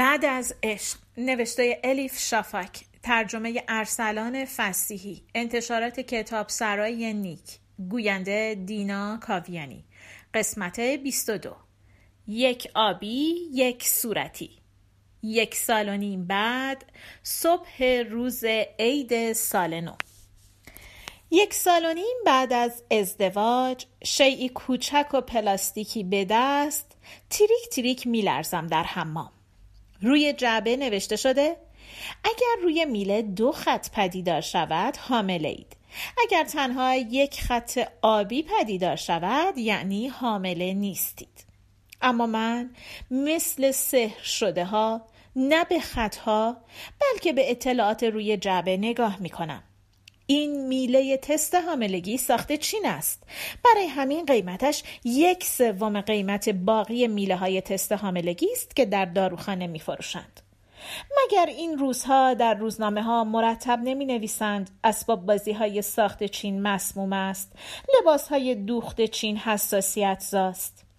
بعد از عشق نوشته الیف شافاک ترجمه ارسلان فسیحی انتشارات کتاب سرای نیک گوینده دینا کاویانی قسمت 22 یک آبی یک صورتی. یک سال و نیم بعد صبح روز عید سال نو. یک سال و نیم بعد از ازدواج شیعی کوچک و پلاستیکی به دست تریک تریک میلرزم در حمام. روی جعبه نوشته شده اگر روی میله دو خط پدیدار شود حامله اید. اگر تنها یک خط آبی پدیدار شود یعنی حامله نیستید. اما من مثل سحر شده ها نه به خطها بلکه به اطلاعات روی جعبه نگاه می کنم این میله تست حاملگی ساخته چین است برای همین قیمتش یک سوم قیمت باقی میله های تست حاملگی است که در داروخانه می فروشند. مگر این روزها در روزنامه ها مرتب نمی نویسند اسباب بازی های ساخت چین مسموم است لباس های دوخت چین حساسیت زاست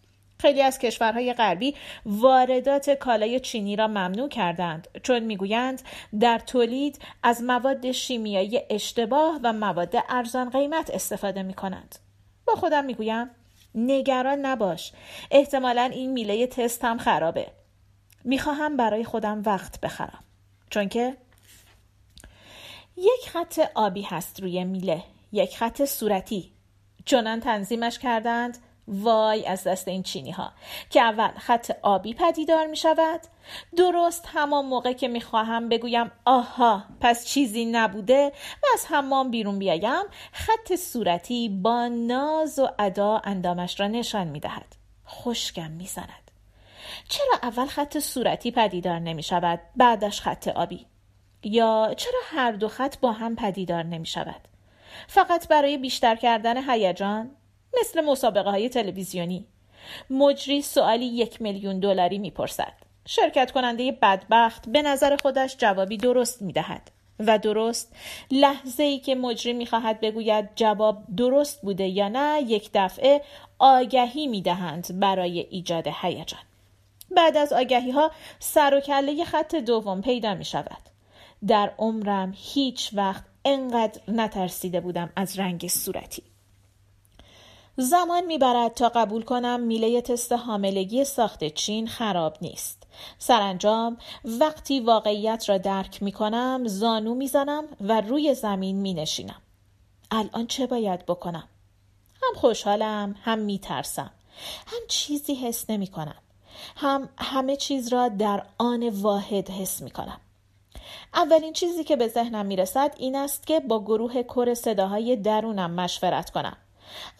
خیلی از کشورهای غربی واردات کالای چینی را ممنوع کردند. چون می‌گویند در تولید از مواد شیمیایی اشتباه و مواد ارزان قیمت استفاده می کنند. با خودم می‌گویم نگران نباش. احتمالا این میله تست هم خرابه. می‌خواهم برای خودم وقت بخرم. چون که یک خط آبی هست روی میله یک خط صورتی. چنان تنظیمش کردند وای از دست این چینی ها که اول خط آبی پدیدار می شود درست همان موقع که می خواهم بگویم آها پس چیزی نبوده و از حمام بیرون بیایم خط صورتی با ناز و ادا اندامش را نشان می دهد خوشگم می زند چرا اول خط صورتی پدیدار نمی شود بعدش خط آبی؟ یا چرا هر دو خط با هم پدیدار نمی شود فقط برای بیشتر کردن هیجان؟ مثل مسابقه های تلویزیونی مجری سوالی یک میلیون دلاری می‌پرسد شرکت کننده بدبخت به نظر خودش جوابی درست می‌دهد و درست لحظه ای که مجری می‌خواهد بگوید جواب درست بوده یا نه یک دفعه آگهی می‌دهند برای ایجاد هیجان بعد از آگهی ها سر و کله خط دوم پیدا می شود. در عمرم هیچ وقت انقدر نترسیده بودم از رنگ صورتی. زمان می‌برد تا قبول کنم میله تست حاملگی ساخت چین خراب نیست. سرانجام وقتی واقعیت را درک می کنم زانو می‌زنم و روی زمین می نشینم. الان چه باید بکنم؟ هم خوشحالم هم می ترسم. هم چیزی حس نمی کنم. هم همه چیز را در آن واحد حس می کنم. اولین چیزی که به ذهنم می رسد این است که با گروه کر صداهای درونم مشورت کنم.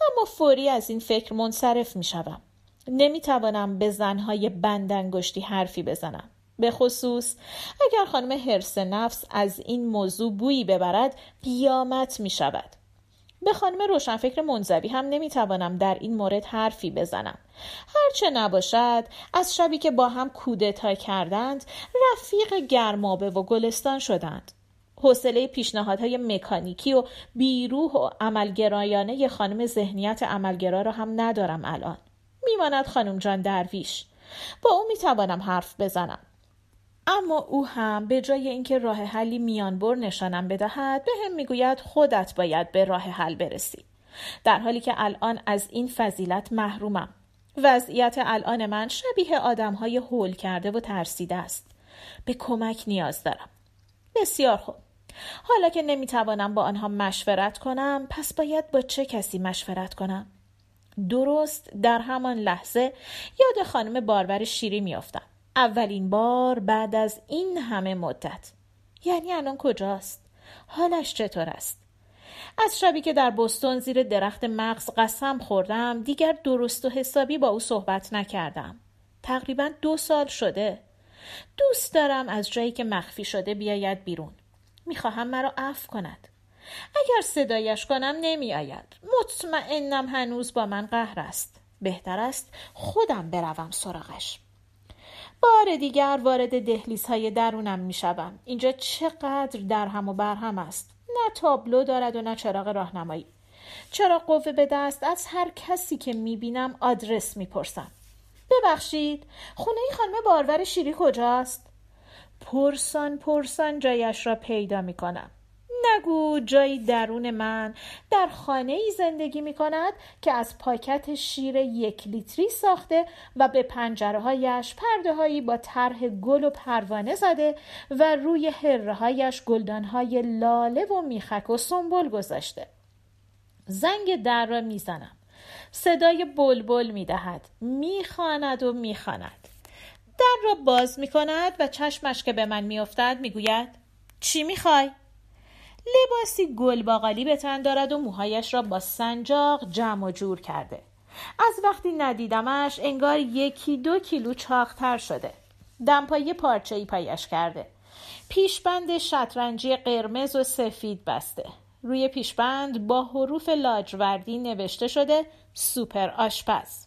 اما فوری از این فکر منصرف می شوم. نمی توانم به زنهای حرفی بزنم. به خصوص اگر خانم حرس نفس از این موضوع بویی ببرد قیامت می شود. به خانم روشنفکر منزوی هم نمی‌توانم در این مورد حرفی بزنم هرچه نباشد از شبی که با هم کودتا کردند رفیق گرمابه و گلستان شدند حوصله پیشنهادهای مکانیکی و بیروح و عملگرایانه خانم ذهنیت عملگرا را هم ندارم الان. میماند خانم جان درویش. با او می‌توانم حرف بزنم. اما او هم به جای اینکه راه حلی میانبر نشانم بدهد به هم می‌گوید خودت باید به راه حل برسی. در حالی که الان از این فضیلت محرومم. وضعیت الان من شبیه آدم های حول کرده و ترسیده است. به کمک نیاز دارم. بسیار خوب. حالا که نمی‌توانم با آنها مشورت کنم پس باید با چه کسی مشورت کنم؟ درست در همان لحظه یاد خانم بارور شیری میافتم. اولین بار بعد از این همه مدت. یعنی الان کجاست؟ حالش چطور است؟ از شبی که در بستون زیر درخت مغز قسم خوردم دیگر درست و حسابی با او صحبت نکردم. تقریبا دو سال شده. دوست دارم از جایی که مخفی شده بیاید بیرون. می‌خواهم مرا عفو کند اگر صدایش کنم نمیآید مطمئنم هنوز با من قهر است بهتر است خودم بروم سراغش بار دیگر وارد دهلیز های درونم می شوم. اینجا چقدر در هم و بر هم است. نه تابلو دارد و نه چراغ راهنمایی. چرا قوه به دست از هر کسی که می بینم آدرس می پرسم. ببخشید خونه خانم بارور شیری کجاست؟ پرسان پرسان جایش را پیدا می کنم نگو جایی درون من در خانه ای زندگی می کند که از پاکت شیر یک لیتری ساخته و به پنجره هایش پرده هایی با طرح گل و پروانه زده و روی هره هایش گلدان های لاله و میخک و سنبل گذاشته. زنگ در را می‌زنم. صدای بلبل می‌دهد. می‌خواند و می‌خواند. در را باز می‌کند و چشمش که به من میافتد می‌گوید چی می‌خوای؟ لباسی گل باقالی به تن دارد و موهایش را با سنجاق جمع و جور کرده. از وقتی ندیدمش انگار یکی دو کیلو چاقتر شده. دمپایی پارچه ای پایش کرده. پیشبند شطرنجی قرمز و سفید بسته. روی پیشبند با حروف لاجوردی نوشته شده سوپر آشپز.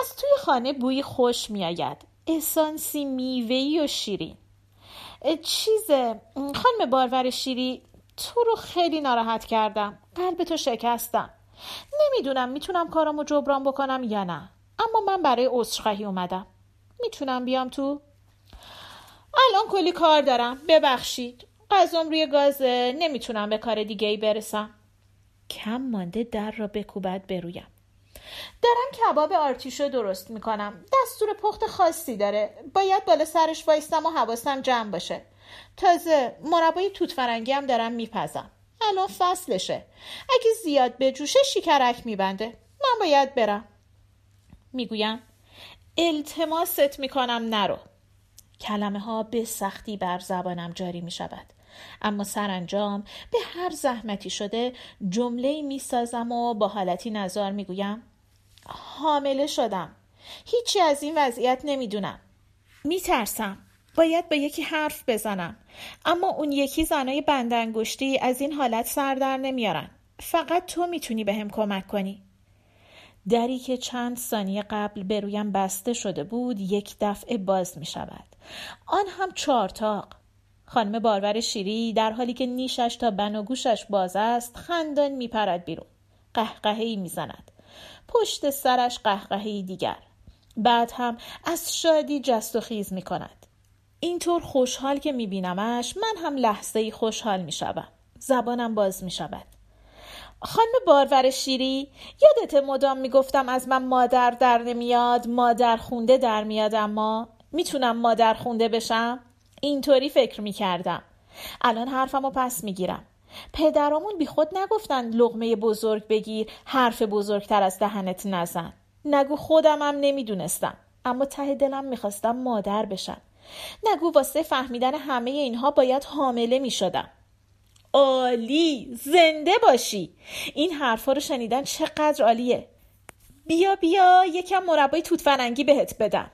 از توی خانه بوی خوش میآید. اسانسی میوهی و شیرین چیزه خانم بارور شیری تو رو خیلی ناراحت کردم. قلب تو شکستم. نمی‌دونم می‌تونم کارامو جبران بکنم یا نه. اما من برای عذرخواهی اومدم. می‌تونم بیام تو؟ الان کلی کار دارم. ببخشید. غذام روی گازه نمی‌تونم به کار دیگه ای برسم. کم مانده در را بکوبد برویم. دارم کباب آرتیشو درست می‌کنم. دستور پخت خاصی داره. باید بالا سرش وایستم و حواسم جمع باشه. تازه مربای توت فرنگی هم دارم میپزم. الان فصلشه. اگه زیاد بجوشه شکرک میبنده من باید برم. می‌گویم التماست می‌کنم نرو. کلمه ها به سختی بر زبانم جاری می شود. اما سرانجام به هر زحمتی شده جمله می سازم و با حالتی نظار می گویم حامله شدم. هیچی از این وضعیت نمی‌دونم. میترسم. باید با یکی حرف بزنم. اما اون یکی زنای بندنگشتی از این حالت سر در نمیارن. فقط تو می‌تونی به هم کمک کنی. دری که چند ثانیه قبل به رویم بسته شده بود یک دفعه باز می شود آن هم چارتاق خانم بارور شیری در حالی که نیشش تا بناگوشش باز است خندان می پرد بیرون. قهقهی می زند پشت سرش قهقهی دیگر. بعد هم از شادی جست و خیز می کند اینطور خوشحال که می بینمش من هم لحظه خوشحال می شدم. زبانم باز می شود خانم بارور شیری یادت مدام می‌گفتم از من مادر در نمیاد مادر خونده در میاد اما می‌تونم مادر خونده بشم؟ اینطوری فکر می‌کردم. الان حرفمو پس می‌گیرم. پدرامون بی خود نگفتن لغمه بزرگ بگیر حرف بزرگتر از دهنت نزن. نگو خودمم نمی‌دونستم اما ته دلم می‌خواستم مادر بشم. نگو واسه فهمیدن همه اینها باید حامله می‌شدم. عالی! زنده باشی! این حرفا رو شنیدن چقدر عالیه. بیا بیا یکم مربای توت فرنگی بهت بدم.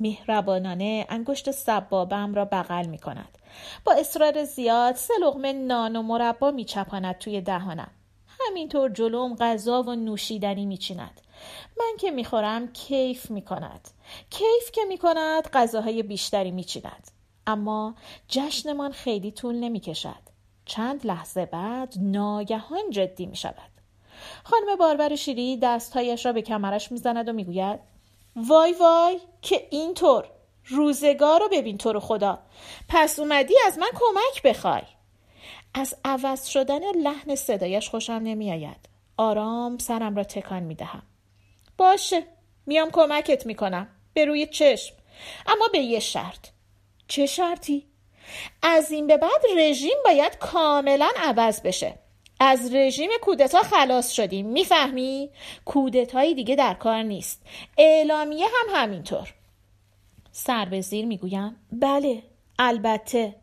مهربانانه انگشت سبابم را بغل می کند. با اصرار زیاد سه لغمه نان و مربا می چپاند توی دهانم. همینطور جلوم غذا و نوشیدنی می چیند. من که می خورم کیف می کند. کیف که می کند غذاهای بیشتری می چیند. اما جشنمان خیلی طول نمی کشد. چند لحظه بعد ناگهان جدی می شود. خانم باربر شیری دستهایش را به کمرش می‌زند و می‌گوید وای وای که اینطور روزگار رو ببین تو رو خدا. پس اومدی از من کمک بخوای. از عوض شدن لحن صدایش خوشم نمیآید. آرام سرم را تکان می دهم باشه میام کمکت می‌کنم. به روی چشم. اما به یه شرط. چه شرطی؟ از این به بعد رژیم باید کاملا عوض بشه. از رژیم کودتا خلاص شدیم. می‌فهمی؟ کودتایی دیگه در کار نیست. اعلامیه هم همینطور. سر به زیر می‌گویم بله البته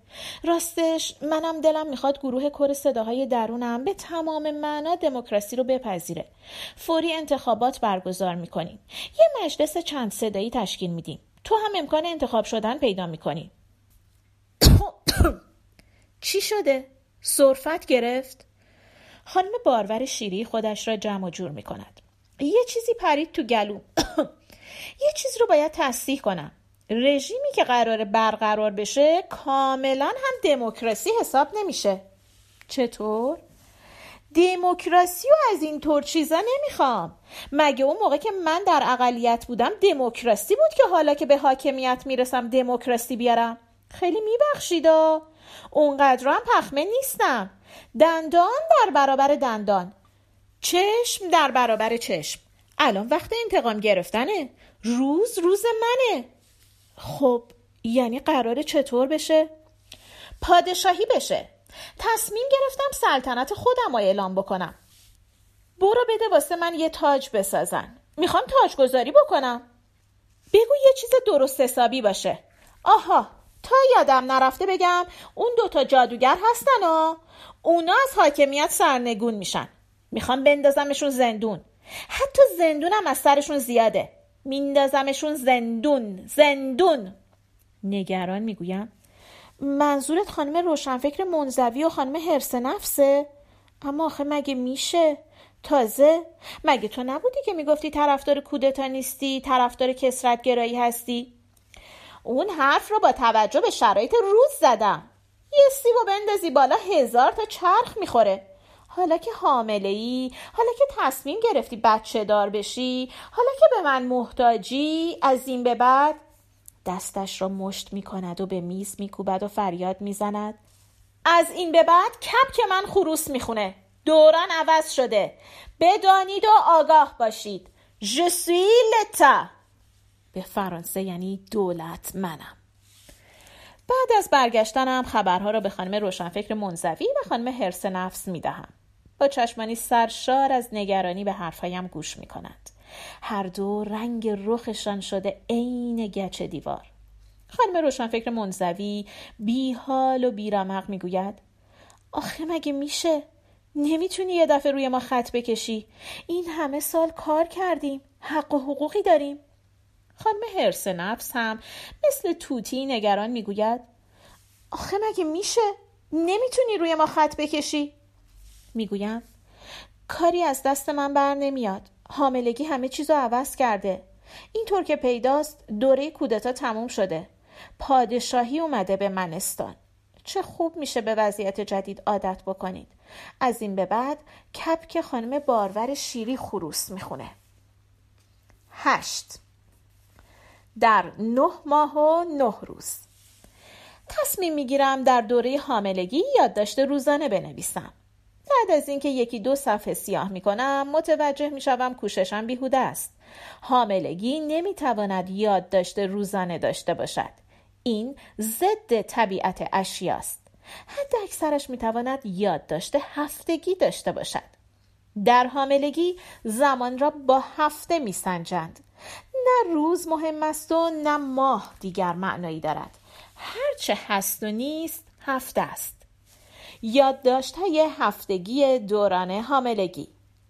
راستش منم دلم می‌خواد گروه کر صداهای درونم به تمام معنا دموکراسی رو بپذیره فوری انتخابات برگزار می‌کنیم یه مجلس چند صدایی تشکیل میدیم تو هم امکان انتخاب شدن پیدا می‌کنی چی شده؟ صرفت گرفت؟ خانم بارور شیری خودش را جمع و جور می کند. یه چیزی پرید تو گلوم. یه چیز رو باید تصدیح کنم. رژیمی که قرار برقرار بشه کاملا هم دموکراسی حساب نمیشه. چطور؟ دموکراسی و از این طور چیزا نمی‌خوام. مگه اون موقع که من در اقلیت بودم دموکراسی بود که حالا که به حاکمیت می‌رسم دموکراسی بیارم؟ خیلی میبخشیدا اونقدر هم پخمه نیستم. دندان در برابر دندان. چشم در برابر چشم. الان وقت انتقام گرفتنه. روز روز منه. خب یعنی قراره چطور بشه؟ پادشاهی بشه. تصمیم گرفتم سلطنت خودم رو اعلام بکنم. برو بده واسه من یه تاج بسازن. می‌خوام تاج گذاری بکنم. بگو یه چیز درست حسابی باشه. آها تا یادم نرفته بگم اون دوتا جادوگر هستن ها. اونا از حاکمیت سرنگون میشن. می‌خوام بندازمشون زندون. حتی زندونم از سرشون زیاده. میندازمشون زندون زندون. نگران می‌گویم. منظورت خانم روشنفکر منزوی و خانم حرس نفسه؟ اما آخه مگه میشه؟ تازه؟ مگه تو نبودی که می‌گفتی طرفدار کودتا نیستی طرفدار کسرت گرایی هستی؟ اون حرف رو با توجه به شرایط روز زدم. یه سیب و بندازی بالا هزار تا چرخ می‌خوره. حالا که حامله ای حالا که تصمیم گرفتی بچه دار بشی حالا که به من محتاجی از این به بعد دستش را مشت می کند و به میز می کوبد و فریاد می زند. از این به بعد کپ که من خروس می‌خونه. دوران عوض شده. بدانید و آگاه باشید. جسوی لتا به فرانسه یعنی دولت منم. بعد از برگشتنم خبرها را به خانم روشنفکر منزوی و خانم حرس نفس می دهم. با چشمانی سرشار از نگرانی به حرفهایم گوش می کند. هر دو رنگ رخشان شده عین گچ دیوار. خانم روشنفکر منزوی بی حال و بیرمق می‌گوید آخه مگه میشه؟ نمی‌تونی یه دفعه روی ما خط بکشی. این همه سال کار کردیم حق و حقوقی داریم. خانم حرس نفس هم مثل توتی نگران می‌گوید آخه مگه میشه؟ نمی‌تونی روی ما خط بکشی. می‌گویم. کاری از دست من بر نمیاد. حاملگی همه چیزو عوض کرده. اینطور که پیداست دوره کودتا تموم شده. پادشاهی اومده به منستان. چه خوب میشه به وضعیت جدید عادت بکنید. از این به بعد کپک خانم بارور شیری خروس می‌خونه. هشت. در نه ماه و نه روز. تصمیم می‌گیرم در دوره حاملگی یادداشت روزانه بنویسم. بعد از اینکه یکی دو صفحه سیاه می‌کنم متوجه می‌شوم کوششم بیهوده است. حاملگی نمی‌تواند یادداشت روزانه داشته باشد. این ضد طبیعت اشیاست. حتی اکثرش می‌تواند یادداشت هفتگی داشته باشد. در حاملگی زمان را با هفته میسنجند. نه روز مهم است و نه ماه دیگر معنایی دارد. هرچه هست و نیست هفته است. یادداشت های هفتگی دوران حاملگی.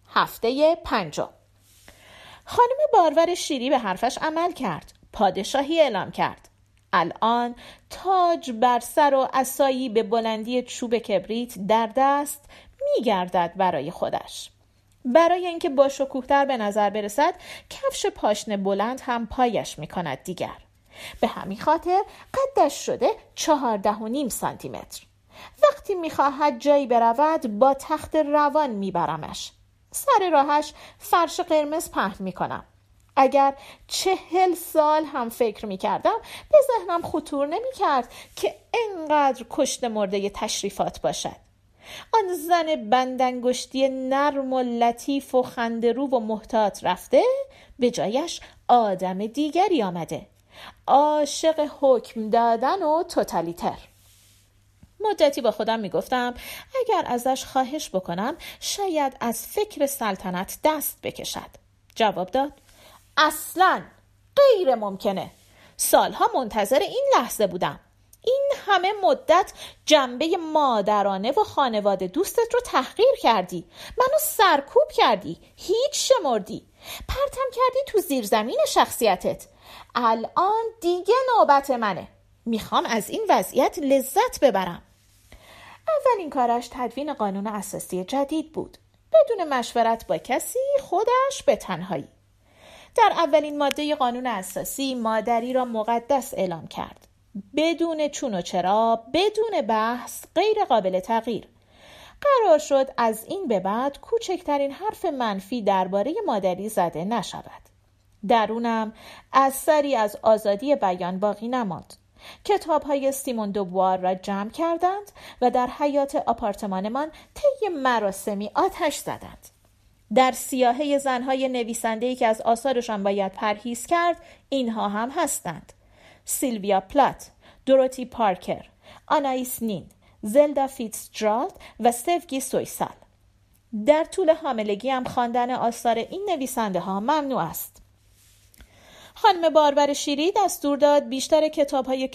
هفته پنجم. خانم بارور شیری به حرفش عمل کرد. پادشاهی اعلام کرد. الان تاج بر سر و اسایی به بلندی چوب کبریت در دست میگردد برای خودش. برای اینکه با شکوهتر به نظر برسد کفش پاشنه بلند هم پایش می کند دیگر. به همین خاطر قدش شده چهارده و نیم سانتی متر. وقتی می‌خواهد جایی برود با تخت روان میبرمش. سر راهش فرش قرمز پهن می‌کنم. اگر چهل سال هم فکر می‌کردم به ذهنم خطور نمی‌کرد که انقدر کشت مرده تشریفات باشد. آن زن بندنگشتی نرم و لطیف و خندرو و محتاط رفته به جایش آدم دیگری آمده. عاشق حکم دادن و توتالیتر. مدتی با خودم می‌گفتم اگر ازش خواهش بکنم شاید از فکر سلطنت دست بکشد. جواب داد اصلا غیر ممکنه. سالها منتظر این لحظه بودم. این همه مدت جنبه مادرانه و خانواده دوستت رو تحقیر کردی. منو سرکوب کردی. هیچ شمردی. پرتم کردی تو زیرزمین شخصیتت. الان دیگه نوبت منه. می‌خوام از این وضعیت لذت ببرم. اولین کارش تدوین قانون اساسی جدید بود. بدون مشورت با کسی خودش به تنهایی. در اولین ماده قانون اساسی مادری را مقدس اعلام کرد. بدون چون و چرا بدون بحث غیر قابل تغییر. قرار شد از این به بعد کوچکترین حرف منفی درباره مادری زده نشود. درونم اثری از آزادی بیان باقی نماند. کتاب های سیمون دوبوار را جمع کردند و در حیاط آپارتمانمان طی مراسمی آتش زدند. در سیاهه زنهای نویسنده‌ای که از آثارشان باید پرهیز کرد اینها هم هستند. سیلویا پلات دوروتی پارکر آنایس نین زلدا فیتزجرالد و سوگی سویسال. در طول حاملگی هم خواندن آثار این نویسنده ها ممنوع است. خانم باربر شیری دستور داد بیشتر کتاب های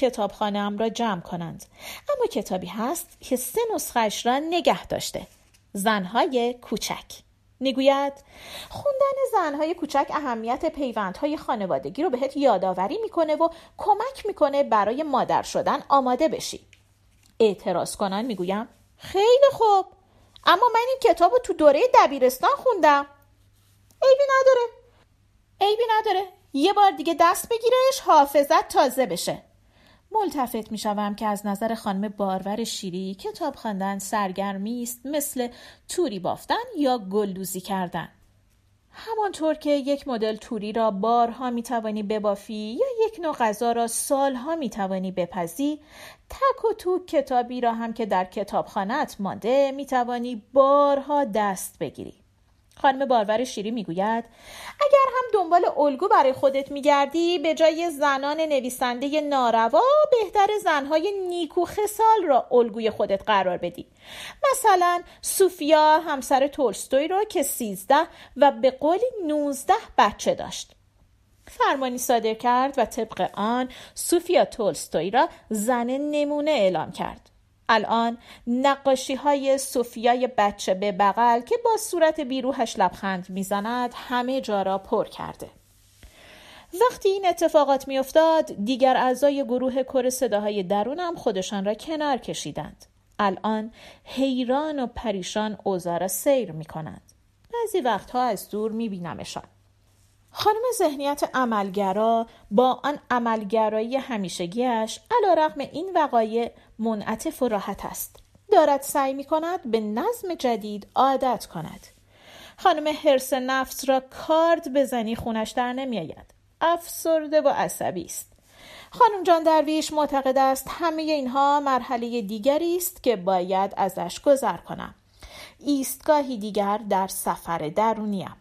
را جمع کنند. اما کتابی هست که سه نسخش را نگه داشته. زنهای کوچک. می‌گوید خوندن زنهای کوچک اهمیت پیوندهای خانوادگی رو بهت یادآوری می‌کنه و کمک می‌کنه برای مادر شدن آماده بشی. اعتراض کنن می‌گویم خیلی خوب. اما من این کتاب رو تو دوره دبیرستان خوندم. عیبی نداره. عیبی نداره. یه بار دیگه دست بگیرش حافظت تازه بشه. ملتفت می شوم که از نظر خانم بارور شیری کتاب خواندن سرگرمی است مثل توری بافتن یا گلدوزی کردن. همانطور که یک مدل توری را بارها می توانی ببافی یا یک نوع غذا را سالها می توانی بپزی تک و تو کتابی را هم که در کتابخانت مانده می توانی بارها دست بگیری. خانم بارور شیری می‌گوید اگر هم دنبال الگو برای خودت میگردی به جای زنان نویسنده ناروا بهتر زنهای نیکو خسال را الگوی خودت قرار بدی. مثلا سوفیا همسر تولستوی را که سیزده و به قولی نوزده بچه داشت. فرمانی صادر کرد و طبق آن سوفیا تولستوی را زن نمونه اعلام کرد. الان نقاشی های صوفیای بچه به بغل که با صورت بیروهش لبخند می‌زند همه جا را پر کرده وقتی این اتفاقات میافتاد دیگر اعضای گروه کر صداهای درونم خودشان را کنار کشیدند الان حیران و پریشان اوضاع را سیر می کنند. بعضی وقتها از دور می بینمشان. خانم ذهنیت عملگرا با آن عملگرایی همیشگیش علا رقم این وقایع منعطف و راحت است. دارد سعی می کند به نظم جدید عادت کند. خانم حرس نفس را کارد بزنی خونش در نمیآید. افسرده و عصبی است. خانم جان درویش معتقد است همه اینها مرحله دیگری است که باید ازش گذر کنم. ایستگاهی دیگر در سفر درونیم.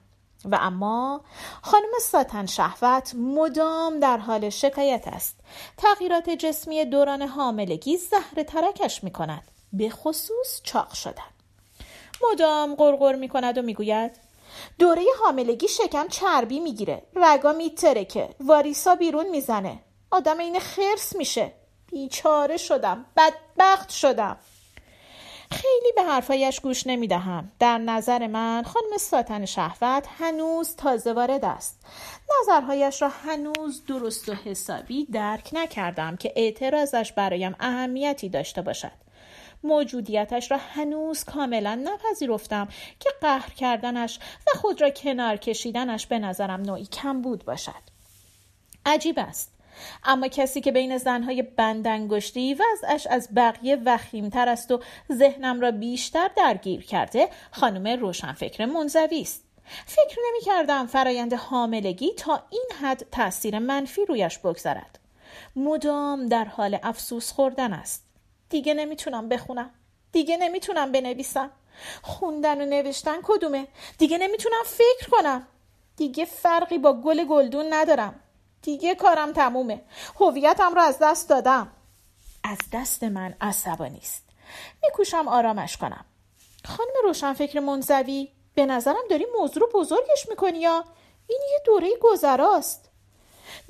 و اما خانم ساتن شهوت مدام در حال شکایت است. تغییرات جسمی دوران حاملگی زهر ترکش می کند. به خصوص چاق شدن. مدام غرغر می کند و می‌گوید دوره حاملگی شکم چربی می‌گیره رگا میترکه واریسا بیرون می‌زنه آدم این خرس میشه. بیچاره شدم. بدبخت شدم. خیلی به حرفایش گوش نمی دهم. در نظر من خانم ساتن شهوت هنوز تازه وارد است. نظرهایش را هنوز درست و حسابی درک نکردم که اعتراضش برایم اهمیتی داشته باشد. موجودیتش را هنوز کاملا نپذیرفتم که قهر کردنش و خود را کنار کشیدنش به نظرم نوعی کم بود باشد. عجیب است. اما کسی که بین زنهای بندنگشتی وضعش از بقیه وخیمتر است و ذهنم را بیشتر درگیر کرده خانم روشنفکر منزوی است. فکر نمی کردم فرایند حاملگی تا این حد تاثیر منفی رویش بگذارد مدام در حال افسوس خوردن است. دیگه نمی‌تونم بخونم. دیگه نمی‌تونم بنویسم. خوندن و نوشتن کدومه؟ دیگه نمی‌تونم فکر کنم. دیگه فرقی با گل گلدون ندارم. دیگه کارم تمومه. هویتم رو از دست دادم. از دست من عصبانی است میکوشم آرامش کنم. خانم روشنفکر منزوی به نظرم داری موضوع رو بزرگش می‌کنی یا؟ این یه دوره گذراست.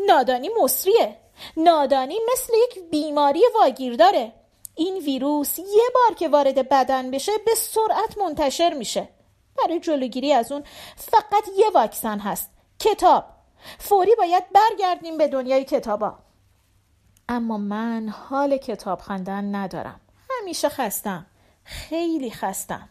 نادانی مصریه. نادانی مثل یک بیماری واگیر داره. این ویروس یه بار که وارد بدن بشه به سرعت منتشر میشه. برای جلوگیری از اون فقط یه واکسن هست. کتاب. فوری باید برگردیم به دنیای کتابا. اما من حال کتاب خواندن ندارم. همیشه خستم. خیلی خستم.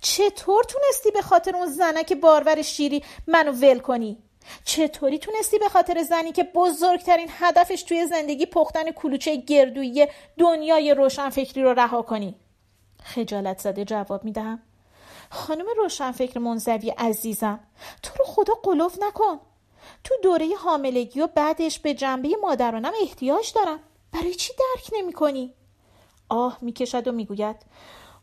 چطور تونستی به خاطر اون زنک بارور شیری منو ول کنی؟ چطوری تونستی به خاطر زنی که بزرگترین هدفش توی زندگی پختن کلوچه گردویی دنیای روشنفکری رو رها کنی؟ خجالت زده جواب می‌دهم. خانم روشنفکر منزوی عزیزم تو رو خدا قلوف نکن. تو دوره حاملگی و بعدش به جنبه مادرانم احتیاج دارم. برای چی درک نمی کنی؟ آه می‌کشد و می‌گوید.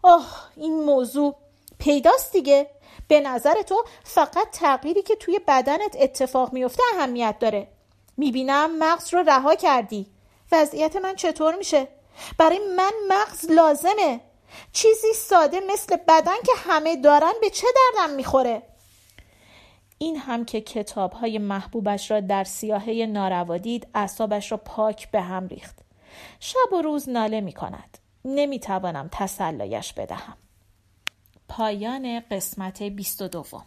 آه این موضوع پیداست دیگه. به نظر تو فقط تغییری که توی بدنت اتفاق میفته اهمیت داره. می‌بینم مغز رو رها کردی. وضعیت من چطور میشه؟ برای من مغز لازمه. چیزی ساده مثل بدن که همه دارن به چه دردم می‌خوره؟ این هم که کتاب های محبوبش را در سیاهه ناروا دید اعصابش را پاک به هم ریخت. شب و روز ناله می کند. نمی توانم تسلایش بدهم. پایان قسمت 22